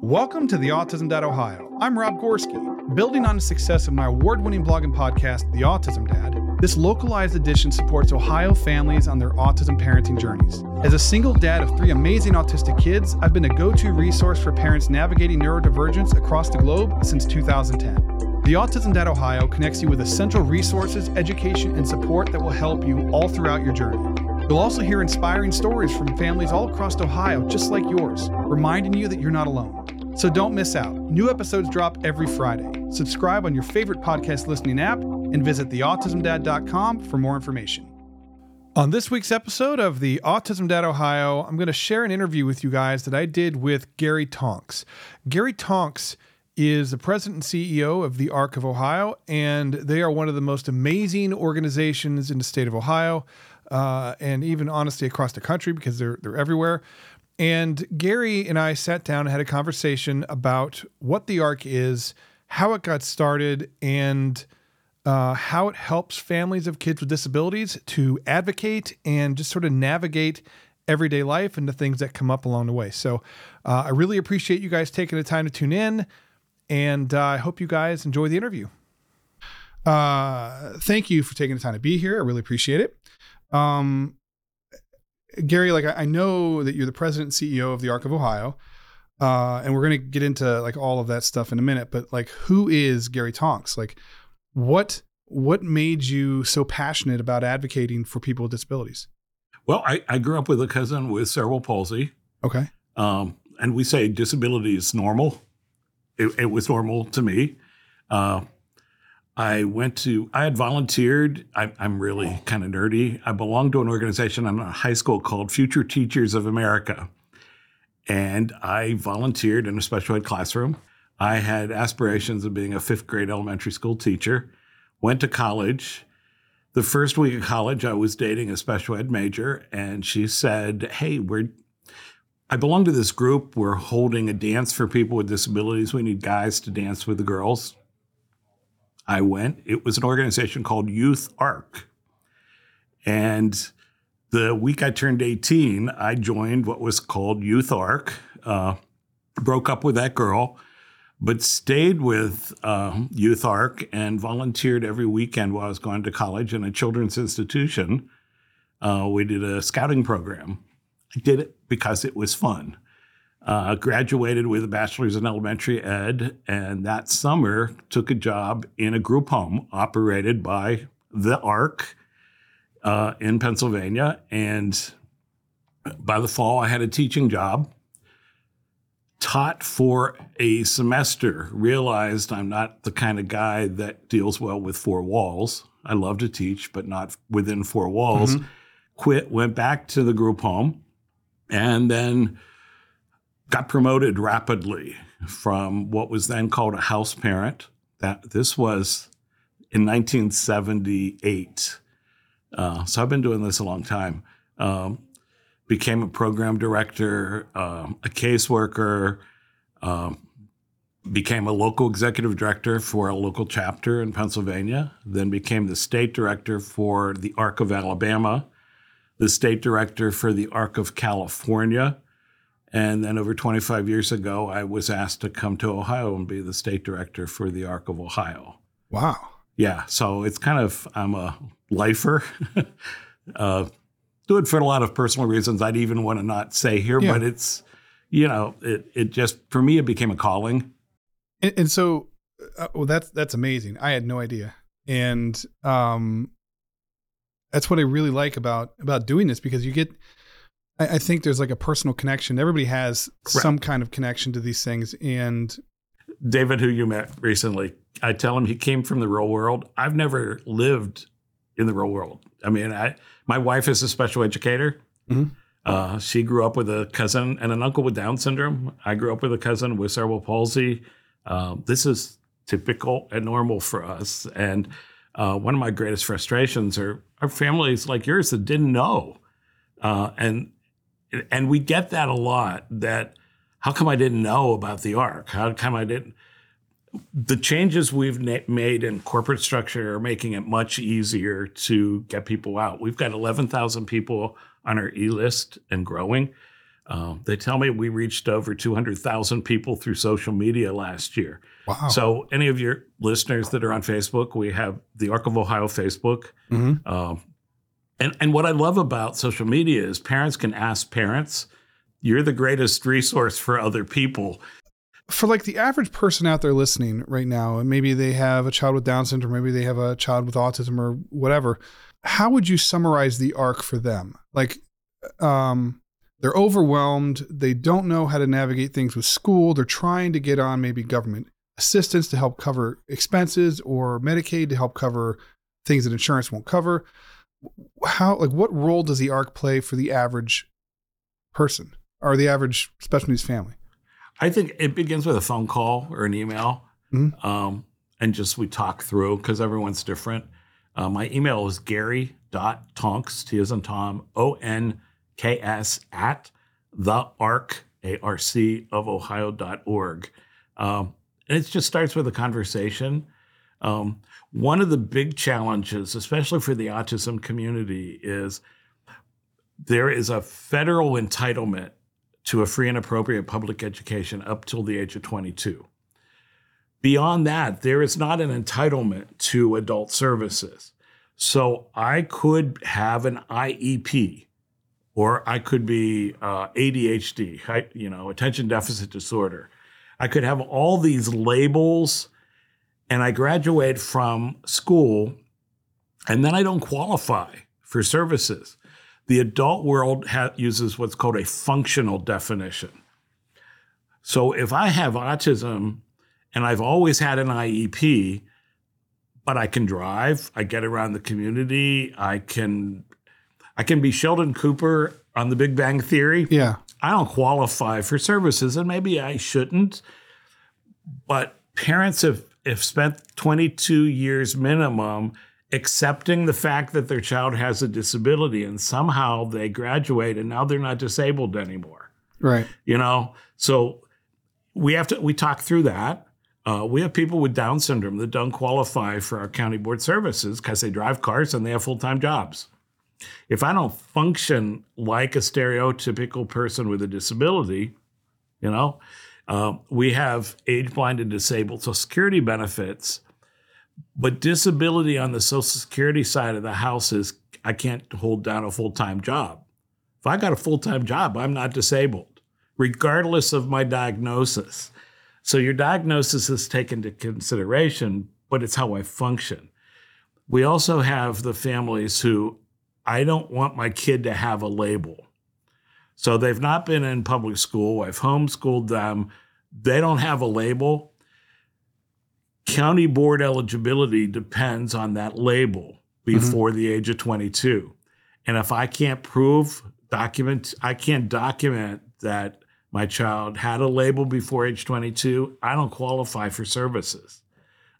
Welcome to the Autism Dad Ohio. I'm Rob Gorski. Building on the success of my award winning blog and podcast, The Autism Dad, this localized edition supports Ohio families on their autism parenting journeys. As a single dad of three amazing autistic kids, I've been a go to resource for parents navigating neurodivergence across the globe since 2010. The Autism Dad Ohio connects you with essential resources, education, and support that will help you all throughout your journey. You'll also hear inspiring stories from families all across Ohio, just like yours, reminding you that you're not alone. So don't miss out. New episodes drop every Friday. Subscribe on your favorite podcast listening app and visit theautismdad.com for more information. On this week's episode of the Autism Dad Ohio, I'm going to share an interview with you guys that I did with Gary Tonks. Gary Tonks is the president and CEO of the ARC of Ohio, and they are one of the most amazing organizations in the state of Ohio, uh, and even honestly across the country because they're they're everywhere. And Gary and I sat down and had a conversation about what the ARC is, how it got started, and uh, how it helps families of kids with disabilities to advocate and just sort of navigate everyday life and the things that come up along the way. So uh, I really appreciate you guys taking the time to tune in, and uh, I hope you guys enjoy the interview. Uh, thank you for taking the time to be here. I really appreciate it. Um, Gary, like I, I know that you're the president and CEO of the Arc of Ohio, uh, and we're going to get into like all of that stuff in a minute. But like, who is Gary Tonks? Like, what what made you so passionate about advocating for people with disabilities? Well, I, I grew up with a cousin with cerebral palsy, Okay. um, and we say disability is normal. It, it was normal to me. Uh, I went to, I had volunteered. I, I'm really kind of nerdy. I belonged to an organization in a high school called Future Teachers of America. And I volunteered in a special ed classroom. I had aspirations of being a fifth grade elementary school teacher, went to college. The first week of college, I was dating a special ed major, and she said, Hey, we're I belong to this group. We're holding a dance for people with disabilities. We need guys to dance with the girls. I went. It was an organization called Youth Arc. And the week I turned 18, I joined what was called Youth Arc, uh, broke up with that girl, but stayed with uh, Youth Arc and volunteered every weekend while I was going to college in a children's institution. Uh, we did a scouting program. I did it because it was fun. Uh, graduated with a bachelor's in elementary ed, and that summer took a job in a group home operated by the ARC uh, in Pennsylvania. And by the fall, I had a teaching job. Taught for a semester, realized I'm not the kind of guy that deals well with four walls. I love to teach, but not within four walls. Quit, went back to the group home, and then got promoted rapidly from what was then called a house parent. That this was in 1978. Uh, so I've been doing this a long time. Um, became a program director, um, a caseworker, um, became a local executive director for a local chapter in Pennsylvania, then became the state director for the ARC of Alabama, the state director for the ARC of California. And then over 25 years ago, I was asked to come to Ohio and be the state director for the ARC of Ohio. Wow. Yeah, so it's kind of, I'm a lifer. uh, do it for a lot of personal reasons I'd even want to not say here, Yeah. but it's, you know, it, it just, for me, it became a calling. And, and so, uh, well, that's that's amazing. I had no idea, and um, that's what I really like about about doing this because you get. I, I think there's like a personal connection. Everybody has some kind of connection to these things, and David, who you met recently, I tell him he came from the real world. I've never lived in the real world. I mean, I my wife is a special educator. Mhm. Uh, she grew up with a cousin and an uncle with Down syndrome. I grew up with a cousin with cerebral palsy. Um, this is typical and normal for us. And uh, one of my greatest frustrations are are families like yours that didn't know, uh, and and we get that a lot. That how come I didn't know about the ARC? How come I didn't? The changes we've na- made in corporate structure are making it much easier to get people out. We've got 11,000 people on our e list and growing. Um, they tell me we reached over 200,000 people through social media last year. Wow. So, any of your listeners that are on Facebook, we have the Arc of Ohio Facebook. Mhm. Um, and, and what I love about social media is parents can ask parents, you're the greatest resource for other people. for like the average person out there listening right now, and maybe they have a child with Down syndrome, maybe they have a child with autism or whatever, how would you summarize the arc for them? Like, um, they're overwhelmed. They don't know how to navigate things with school. They're trying to get on maybe government assistance to help cover expenses or Medicaid to help cover things that insurance won't cover. How, like, what role does the arc play for the average person or the average special needs family? I think it begins with a phone call or an email, Mhm. um, and just we talk through because everyone's different. Uh, my email is gary.tonks, T as in Tom, O N K S, at the arc, A R C of Ohio.org. Um, and it just starts with a conversation. Um, one of the big challenges, especially for the autism community, is there is a federal entitlement to a free and appropriate public education up till the age of 22. Beyond that, there is not an entitlement to adult services. So I could have an IEP, or I could be uh, ADHD, you know, attention deficit disorder. I could have all these labels, and I graduate from school, and then I don't qualify for services. The adult world ha- uses what's called a functional definition. So if I have autism and I've always had an IEP, but I can drive, I get around the community, I can I can be Sheldon Cooper on the Big Bang Theory. Yeah. I don't qualify for services, and maybe I shouldn't. But parents have, have spent 22 years minimum accepting the fact that their child has a disability, and somehow they graduate and now they're not disabled anymore. Right. You know, so we have to we talk through that. Uh, we have people with Down syndrome that don't qualify for our county board services because they drive cars and they have full time jobs. If I don't function like a stereotypical person with a disability, you know, uh, we have age blind and disabled Social Security benefits, but disability on the Social Security side of the house is I can't hold down a full time job. If I got a full time job, I'm not disabled, regardless of my diagnosis. So your diagnosis is taken into consideration, but it's how I function. We also have the families who I don't want my kid to have a label. So they've not been in public school. I've homeschooled them. They don't have a label. County board eligibility depends on that label before the age of 22. And if I can't prove, document, I can't document that my child had a label before age 22, I don't qualify for services.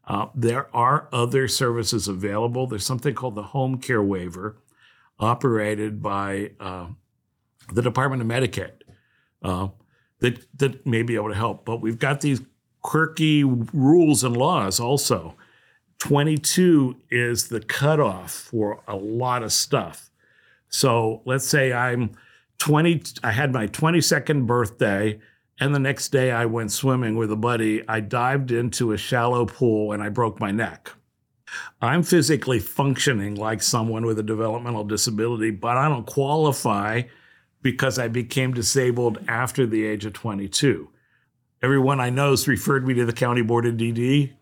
Uh, there are other services available. There's something called the home care waiver, operated by uh, the Department of Medicaid, uh, that that may be able to help. But we've got these quirky rules and laws also. 22 is the cutoff for a lot of stuff. So let's say I'm 20, I had my 22nd birthday, and the next day I went swimming with a buddy. I dived into a shallow pool and I broke my neck. I'm physically functioning like someone with a developmental disability, but I don't qualify because I became disabled after the age of 22. Everyone I know has referred me to the county board of DD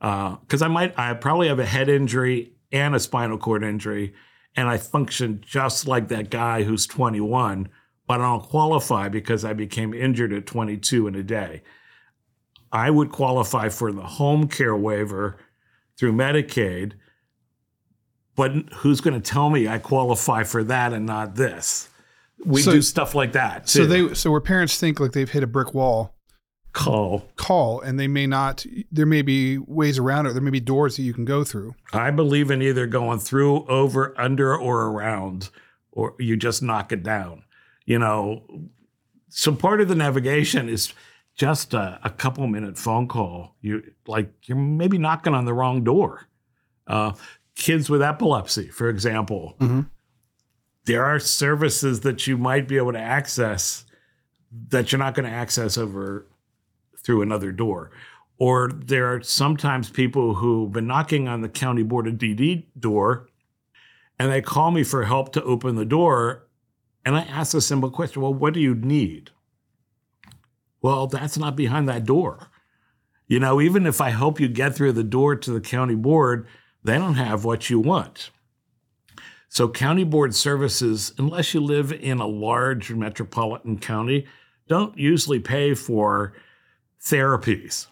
because uh, I might, I probably have a head injury and a spinal cord injury, and I function just like that guy who's 21, but I don't qualify because I became injured at 22 in a day. I would qualify for the home care waiver through Medicaid, but who's going to tell me I qualify for that and not this? We So- do stuff like that. So they so where parents think like they've hit a brick wall, call. call and they may not there may be ways around it. There may be doors that you can go through. I believe in either going through, over, under, or around, or you just knock it down. You know, so part of the navigation is just a, a couple minute phone call. You like you're maybe knocking on the wrong door. Uh, kids with epilepsy, for example, Mhm. There are services that you might be able to access that you're not going to access over through another door. Or there are sometimes people who've been knocking on the county board of DD door and they call me for help to open the door. And I ask a simple question Well, what do you need? Well, that's not behind that door. You know, even if I help you get through the door to the county board, they don't have what you want. So, county board services, unless you live in a large metropolitan county, don't usually pay for therapies.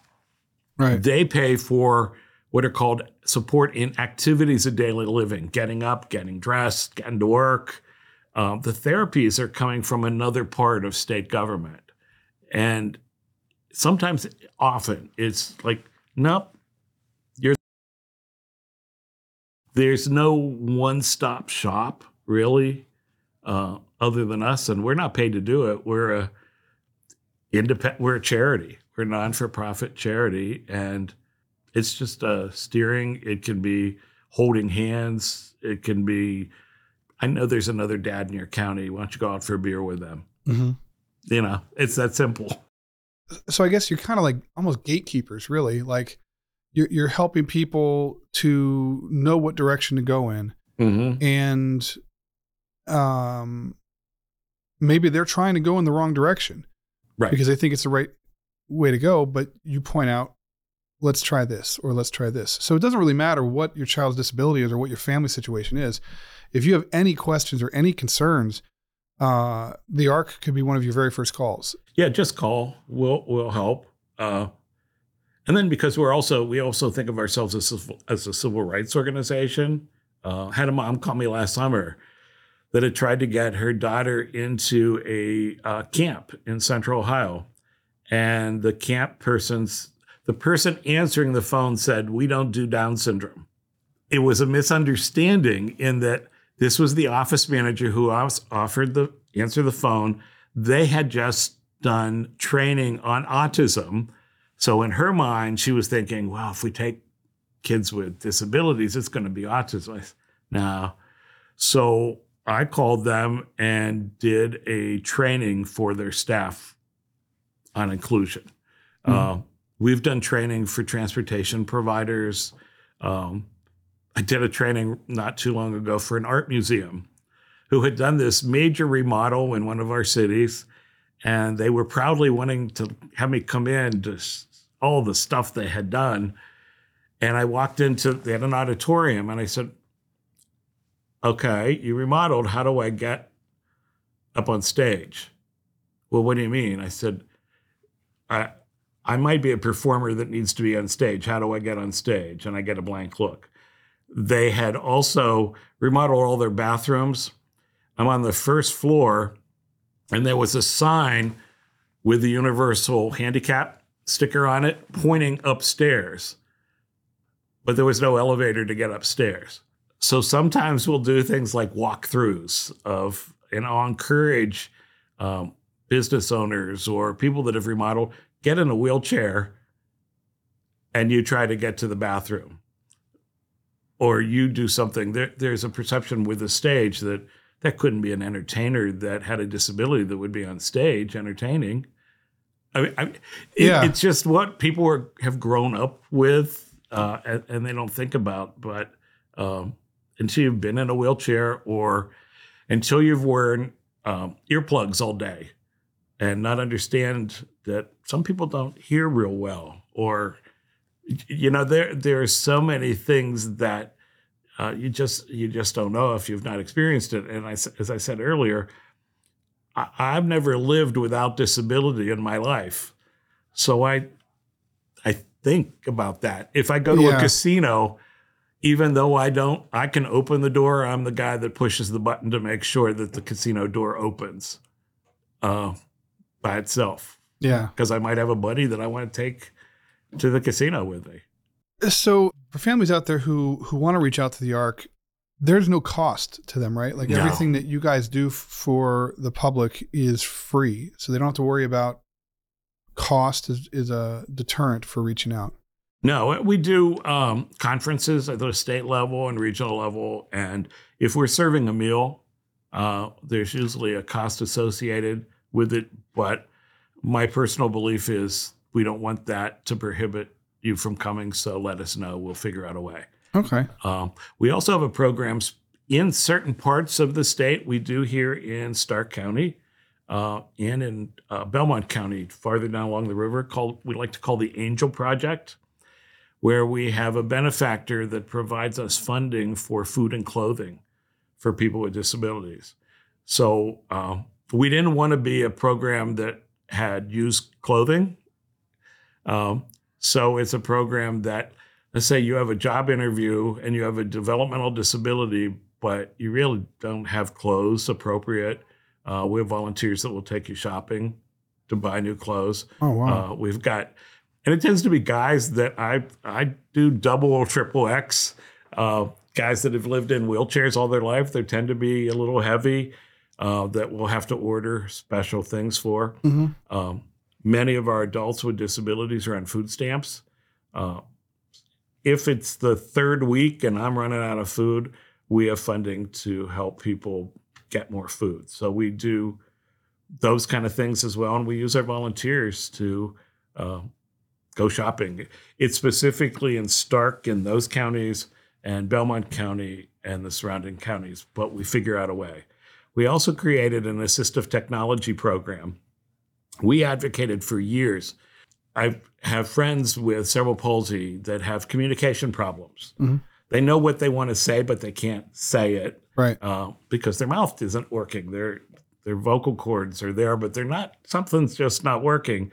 Right. They pay for what are called support in activities of daily living, getting up, getting dressed, getting to work. Um, the therapies are coming from another part of state government. And sometimes, often, it's like, nope, There's no one stop shop, really, uh, other than us. And we're not paid to do it. We're a, independent, we're a charity, we're a non for profit charity. And it's just uh, steering. It can be holding hands. It can be, I know there's another dad in your county. Why don't you go out for a beer with them? Mm-hmm. You know, it's that simple. So I guess you're kind of like almost gatekeepers, really. Like you're, you're helping people to know what direction to go in. Mm-hmm. And um, maybe they're trying to go in the wrong direction. Right. Because they think it's the right way to go. But you point out, let's try this or let's try this. So it doesn't really matter what your child's disability is or what your family situation is. If you have any questions or any concerns, uh, the ARC could be one of your very first calls. Yeah, just call. We'll we'll help. Uh, and then because we're also we also think of ourselves as a, as a civil rights organization. Uh, had a mom call me last summer that had tried to get her daughter into a uh, camp in Central Ohio, and the camp person's the person answering the phone said, "We don't do Down syndrome." It was a misunderstanding in that this was the office manager who offered the answer the phone. They had just done training on autism. So in her mind, she was thinking, well, if we take kids with disabilities, it's going to be autism. Now, So I called them and did a training for their staff on inclusion. Mm-hmm. Uh, we've done training for transportation providers. Um, I did a training not too long ago for an art museum who had done this major remodel in one of our cities. And they were proudly wanting to have me come in to all the stuff they had done. And I walked into, they had an auditorium, and I said, Okay, you remodeled. How do I get up on stage? Well, what do you mean? I said, I, I might be a performer that needs to be on stage. How do I get on stage? And I get a blank look. They had also remodeled all their bathrooms. I'm on the first floor, and there was a sign with the universal handicap sticker on it pointing upstairs. But there was no elevator to get upstairs. So sometimes we'll do things like walkthroughs of, and I'll encourage um, business owners or people that have remodeled get in a wheelchair and you try to get to the bathroom or you do something there, there's a perception with the stage that that couldn't be an entertainer that had a disability that would be on stage entertaining i mean I, it, Yeah. it's just what people are, have grown up with uh, and, and they don't think about but um, until you've been in a wheelchair or until you've worn um, earplugs all day and not understand that some people don't hear real well or you know there there are so many things that uh, you just you just don't know if you've not experienced it and I, as i said earlier I, i've never lived without disability in my life. So i i think about that. If i go to Yeah. a casino even though i don't i can open the door. I'm the guy that pushes the button to make sure that the casino door opens uh, by itself. Yeah. because i might have a buddy that i want to take to the casino with me. So for families out there who who want to reach out to the ARC, there's no cost to them, right? Like No. everything that you guys do for the public is free, so they don't have to worry about cost is, is a deterrent for reaching out. No, we do um, conferences at the state level and regional level. And if we're serving a meal Uh, there's usually a cost associated with it, but my personal belief is we don't want that to prohibit you from coming. So let us know. We'll figure out a way. Okay. Um, we also have a programs in certain parts of the state. We do here in Stark County uh, and in uh, Belmont County, farther down along the river, called we like to call the Angel Project, where we have a benefactor that provides us funding for food and clothing for people with disabilities. So uh, we didn't want to be a program that had used clothing. Um, so it's a program that, let's say you have a job interview and you have a developmental disability, but you really don't have clothes appropriate. Uh, we have volunteers that will take you shopping to buy new clothes. Oh wow. Uh, we've got, and it tends to be guys that I I do double or triple X. Uh, guys that have lived in wheelchairs all their life. They tend to be a little heavy. Uh, that we'll have to order special things for. Mhm. Um, many of our adults with disabilities are on food stamps. If it's the third week and I'm running out of food, we have funding to help people get more food. So we do those kind of things as well, and we use our volunteers to uh, go shopping. It's specifically in Stark in those counties and Belmont County and the surrounding counties, but we figure out a way. We also created an assistive technology program. We advocated for years. I have friends with cerebral palsy that have communication problems. Mhm. They know what they want to say, but they can't say it Right. uh, because their mouth isn't working. Their their vocal cords are there, but they're not. Something's just not working.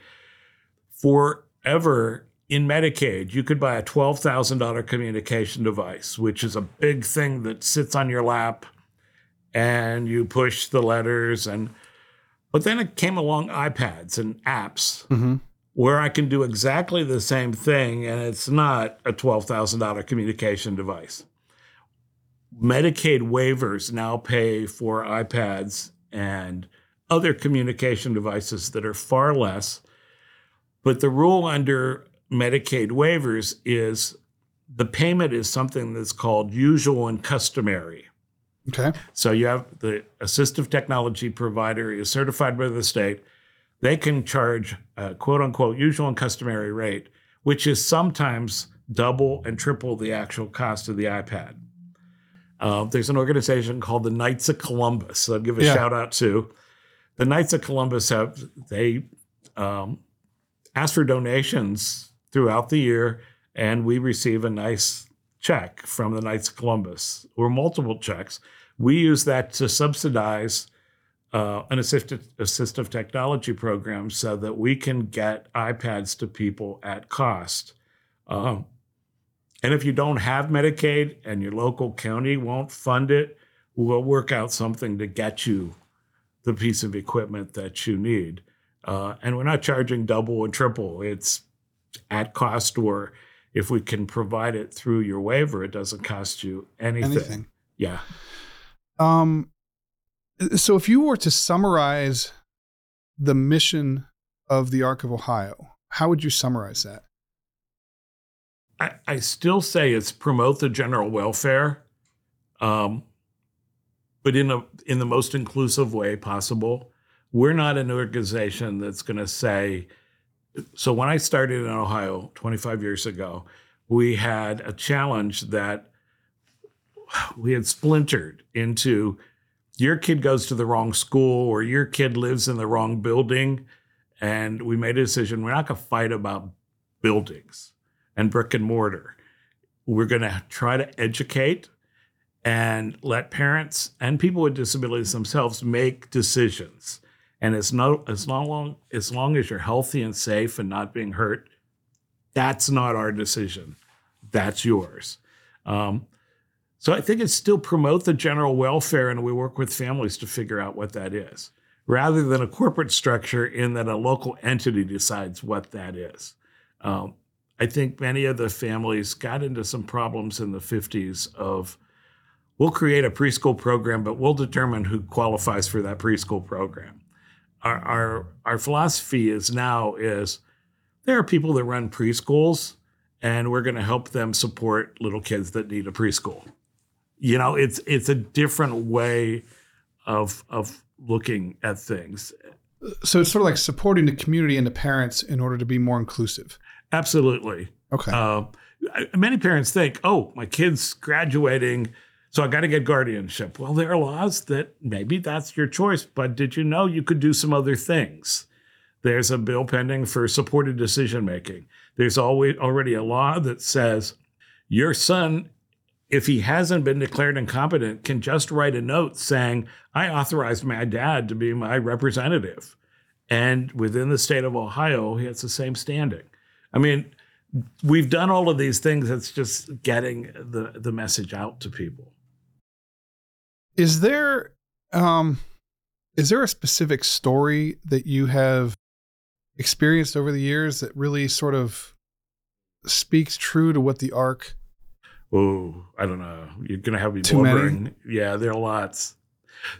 Forever in Medicaid, you could buy a twelve thousand dollar communication device, which is a big thing that sits on your lap, and you push the letters and. But then it came along iPads and apps hmm where I can do exactly the same thing, and it's not a $12,000 communication device. Medicaid waivers now pay for iPads and other communication devices that are far less. But the rule under Medicaid waivers is the payment is something that's called usual and customary. Okay. So you have the assistive technology provider is certified by the state. They can charge a quote unquote usual and customary rate, which is sometimes double and triple the actual cost of the iPad. Uh, there's an organization called the Knights of Columbus. I'll give a Yeah. shout out to. The Knights of Columbus have they um, ask for donations throughout the year, and we receive a nice check from the Knights of Columbus or multiple checks. We use that to subsidize uh, an assistive, assistive technology program so that we can get iPads to people at cost. Um, and if you don't have Medicaid and your local county won't fund it, we'll work out something to get you the piece of equipment that you need. Uh, and we're not charging double and triple. It's at cost, or if we can provide it through your waiver, it doesn't cost you anything. Anything. Yeah. Um, so if you were to summarize the mission of the Arc of Ohio, how would you summarize that? I, I still say it's promote the general welfare, um, but in a in the most inclusive way possible. We're not an organization that's going to say. So when I started in Ohio 25 years ago, we had a challenge that we had splintered into your kid goes to the wrong school or your kid lives in the wrong building. And we made a decision we're not going to fight about buildings and brick and mortar. We're going to try to educate and let parents and people with disabilities themselves make decisions. And as no as long as long as you're healthy and safe and not being hurt, that's not our decision. That's yours. Um, so I think it's still promote the general welfare, and we work with families to figure out what that is, rather than a corporate structure in that a local entity decides what that is. Um, I think many of the families got into some problems in the 50s of we'll create a preschool program, but we'll determine who qualifies for that preschool program. Our, our, our philosophy is now is there are people that run preschools and we're going to help them support little kids that need a preschool. You know, it's it's a different way of of looking at things. So it's sort of like supporting the community and the parents in order to be more inclusive. Absolutely. Okay. Uh, many parents think, "Oh, my kid's graduating." So I got to get guardianship. Well, there are laws that maybe that's your choice, but did you know you could do some other things? There's a bill pending for supported decision making. There's always already a law that says your son, if he hasn't been declared incompetent, can just write a note saying, I authorized my dad to be my representative. And within the state of Ohio, he has the same standing. I mean, we've done all of these things. It's just getting the, the message out to people. Is there um is there a specific story that you have experienced over the years that really sort of speaks true to what the arc Oh, I don't know. You're gonna have me Too many? blubbering. Yeah, there are lots.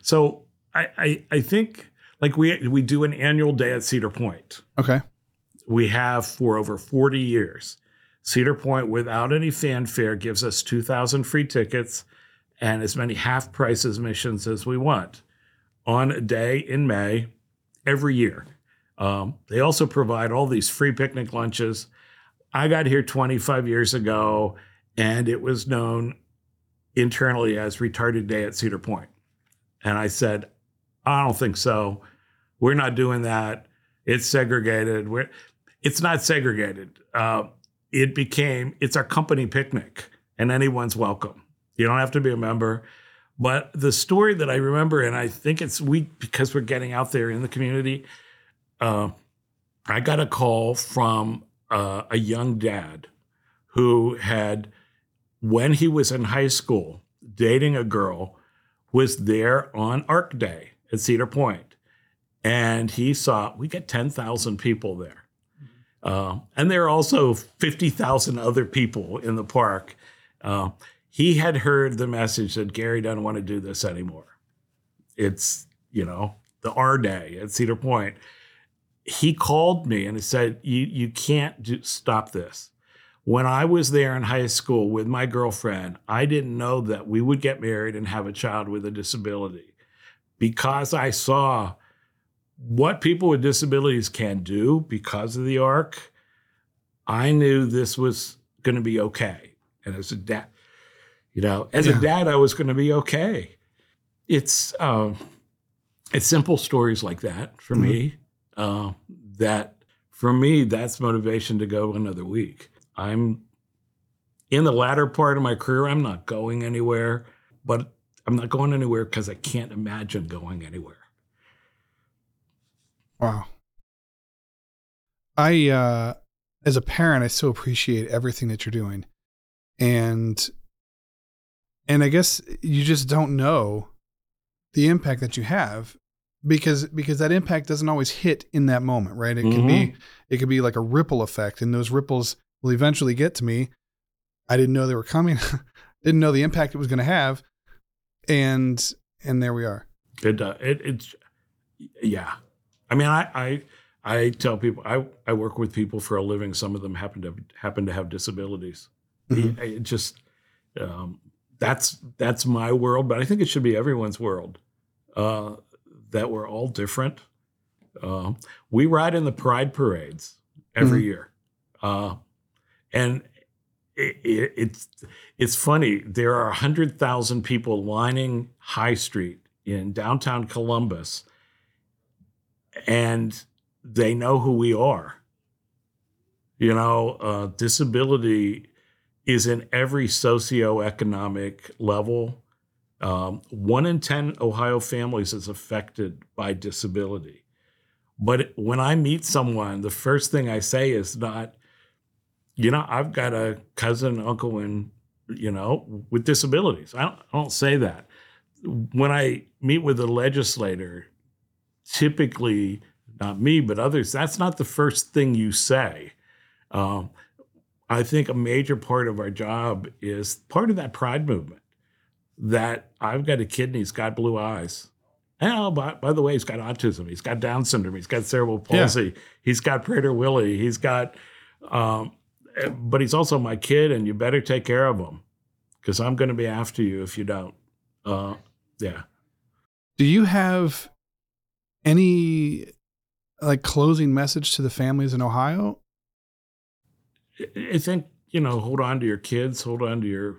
So I, I I think like we we do an annual day at Cedar Point. okay We have for over 40 years. Cedar Point, without any fanfare, gives us 2,000 free tickets and as many half price admissions as we want on a day in May every year. Um, they also provide all these free picnic lunches. I got here 25 years ago, and it was known internally as Retarded Day at Cedar Point. And I said, I don't think so. We're not doing that. It's segregated. We're, it's not segregated. Uh, it became, it's our company picnic, and anyone's welcome. You don't have to be a member. But the story that I remember, and I think it's we because we're getting out there in the community. Uh, I got a call from uh, a young dad who had, when he was in high school, dating a girl, was there on Arc Day at Cedar Point, and he saw we get ten thousand people there, uh, and there are also fifty thousand other people in the park. Uh, he had heard the message that Gary doesn't want to do this anymore. It's, you know, the R day at Cedar Point. He called me and he said, You, you can't do, stop this. When I was there in high school with my girlfriend, I didn't know that we would get married and have a child with a disability. Because I saw what people with disabilities can do because of the ARC, I knew this was going to be okay. And as a dad, you know, as Yeah. a dad, I was going to be okay. It's um, it's simple stories like that for me. Uh, that for me, that's motivation to go another week. I'm in the latter part of my career. I'm not going anywhere, but I'm not going anywhere because I can't imagine going anywhere. Wow. I uh as a parent I so appreciate everything that you're doing. And and I guess you just don't know the impact that you have because because that impact doesn't always hit in that moment, right? It can be it could be like a ripple effect and those ripples will eventually get to me. I didn't know they were coming. didn't know the impact it was going to have and and there we are. It uh, it it's yeah. I mean, I I I tell people I I work with people for a living. Some of them happen to happen to have disabilities. Mhm. It, it just um, that's that's my world, but I think it should be everyone's world. Uh, that we're all different. Uh, we ride in the pride parades every year, uh, and it, it, it's it's funny. There are hundred thousand people lining High Street in downtown Columbus, and they know who we are. You know, uh, disability is in every socioeconomic level. Um, one in 10 Ohio families is affected by disability. But when I meet someone, the first thing I say is not, you know, I've got a cousin, uncle, and, you know, with disabilities. I don't, I don't say that. When I meet with a legislator, typically, not me, but others, that's not the first thing you say. Um, I think a major part of our job is part of that pride movement that I've got a kid and he's got blue eyes. Oh, by, by the way, he's got autism. He's got Down syndrome. He's got cerebral Yeah. palsy. He's got Prader-Willi. He's got, um, but he's also my kid, and you better take care of him because I'm going to be after you if you don't. Uh, yeah. Do you have any like closing message to the families in Ohio? I- think you know, hold on to your kids, hold on to your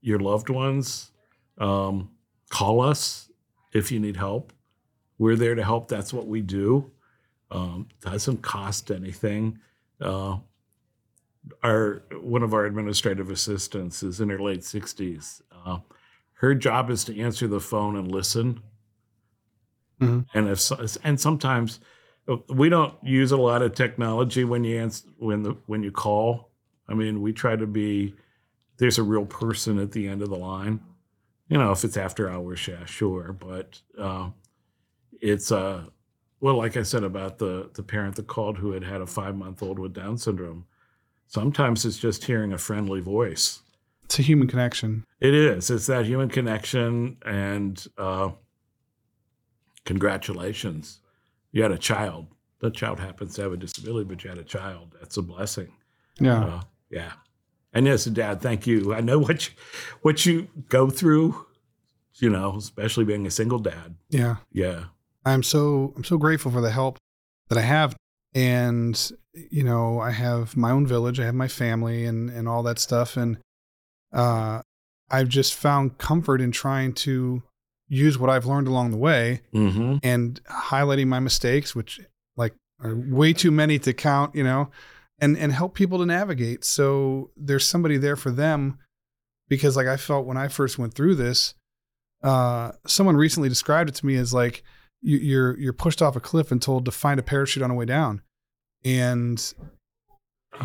your loved ones. Um, call us if you need help. We're there to help. That's what we do. Um, doesn't cost anything. Uh, our one of our administrative assistants is in her late sixties. Uh, her job is to answer the phone and listen. Mhm. And if and sometimes uh, we don't use a lot of technology when you answer when the when you call. I mean, we try to be there's a real person at the end of the line. You know, if it's after hours, yeah, sure, but uh, it's uh well, like I said about the the parent that called who had had a five month old with Down syndrome. Sometimes it's just hearing a friendly voice. It's a human connection. It is. It's that human connection, and uh, congratulations, you had a child. That child happens to have a disability, but you had a child. That's a blessing. Yeah. Uh, yeah. And yes, Dad, thank you. I know what you, what you go through. You know, especially being a single dad. yeah. Yeah. I'm so I'm so grateful for the help that I have. And you know, I have my own village, I have my family and and all that stuff. And uh I've just found comfort in trying to use what I've learned along the way Mm-hmm. and highlighting my mistakes, which like are way too many to count, you know, and and help people to navigate. So there's somebody there for them because like I felt when I first went through this, uh, someone recently described it to me as like you, you're you're pushed off a cliff and told to find a parachute on the way down, and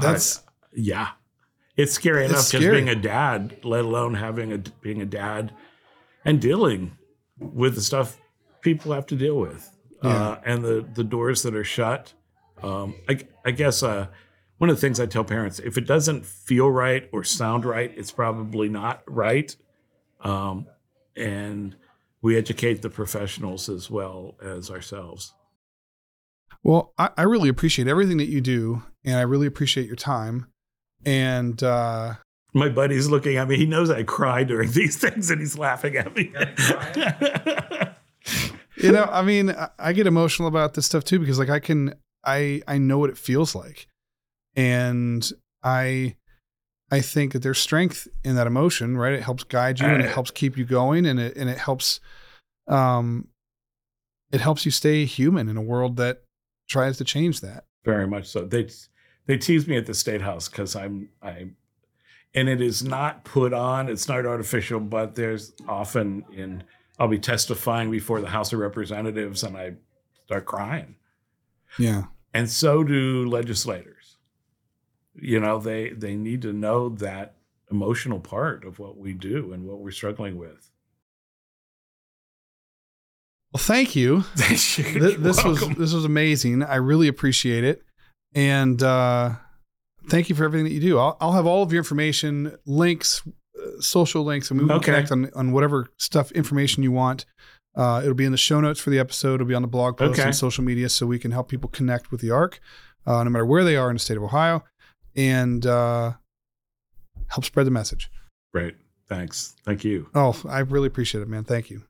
that's yeah. It's scary It's enough scary. just being a dad, let alone having a being a dad and dealing with the stuff people have to deal with, uh, and the the doors that are shut. Um, I, I guess uh, one of the things I tell parents: if it doesn't feel right or sound right, it's probably not right. Um, and we educate the professionals as well as ourselves. Well, I, I really appreciate everything that you do, and I really appreciate your time, and uh, My buddy's looking at me. He knows I cry during these things, and he's laughing at me. you know i mean I- i get emotional about this stuff too because like i can i i know what it feels like and i i think that there's strength in that emotion right it helps guide you and it helps keep you going and it and it helps um it helps you stay human in a world that tries to change that Very much so. They they tease me at the state house because I'm I, and it is not put on. It's not artificial, but there's often in I'll be testifying before the House of Representatives and I start crying, yeah and so do legislators. You know, they they need to know that emotional part of what we do and what we're struggling with. Well thank you Th- this was this was amazing. I really appreciate it, and uh, thank you for everything that you do. I'll, I'll have all of your information, links, uh, social links, and we can Okay. connect on on whatever stuff information you want. Uh, it'll be in the show notes for the episode. It'll be on the blog post Okay. and social media, so we can help people connect with the Arc, uh, no matter where they are in the state of Ohio, and uh, help spread the message. Great. Thanks. Thank you. Oh, I really appreciate it, man. Thank you.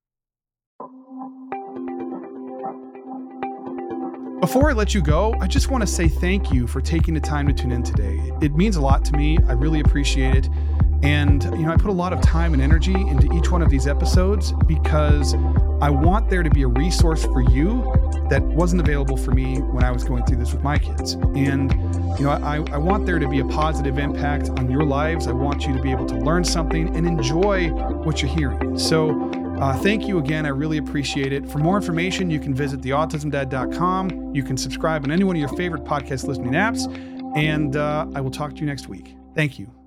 Before I let you go, I just want to say thank you for taking the time to tune in today. It means a lot to me. I really appreciate it. And, you know, I put a lot of time and energy into each one of these episodes because I want there to be a resource for you that wasn't available for me when I was going through this with my kids. And, you know, I, I want there to be a positive impact on your lives. I want you to be able to learn something and enjoy what you're hearing. So, uh, thank you again. I really appreciate it. For more information, you can visit theautismdad.com. You can subscribe on any one of your favorite podcast listening apps. And uh, I will talk to you next week. Thank you.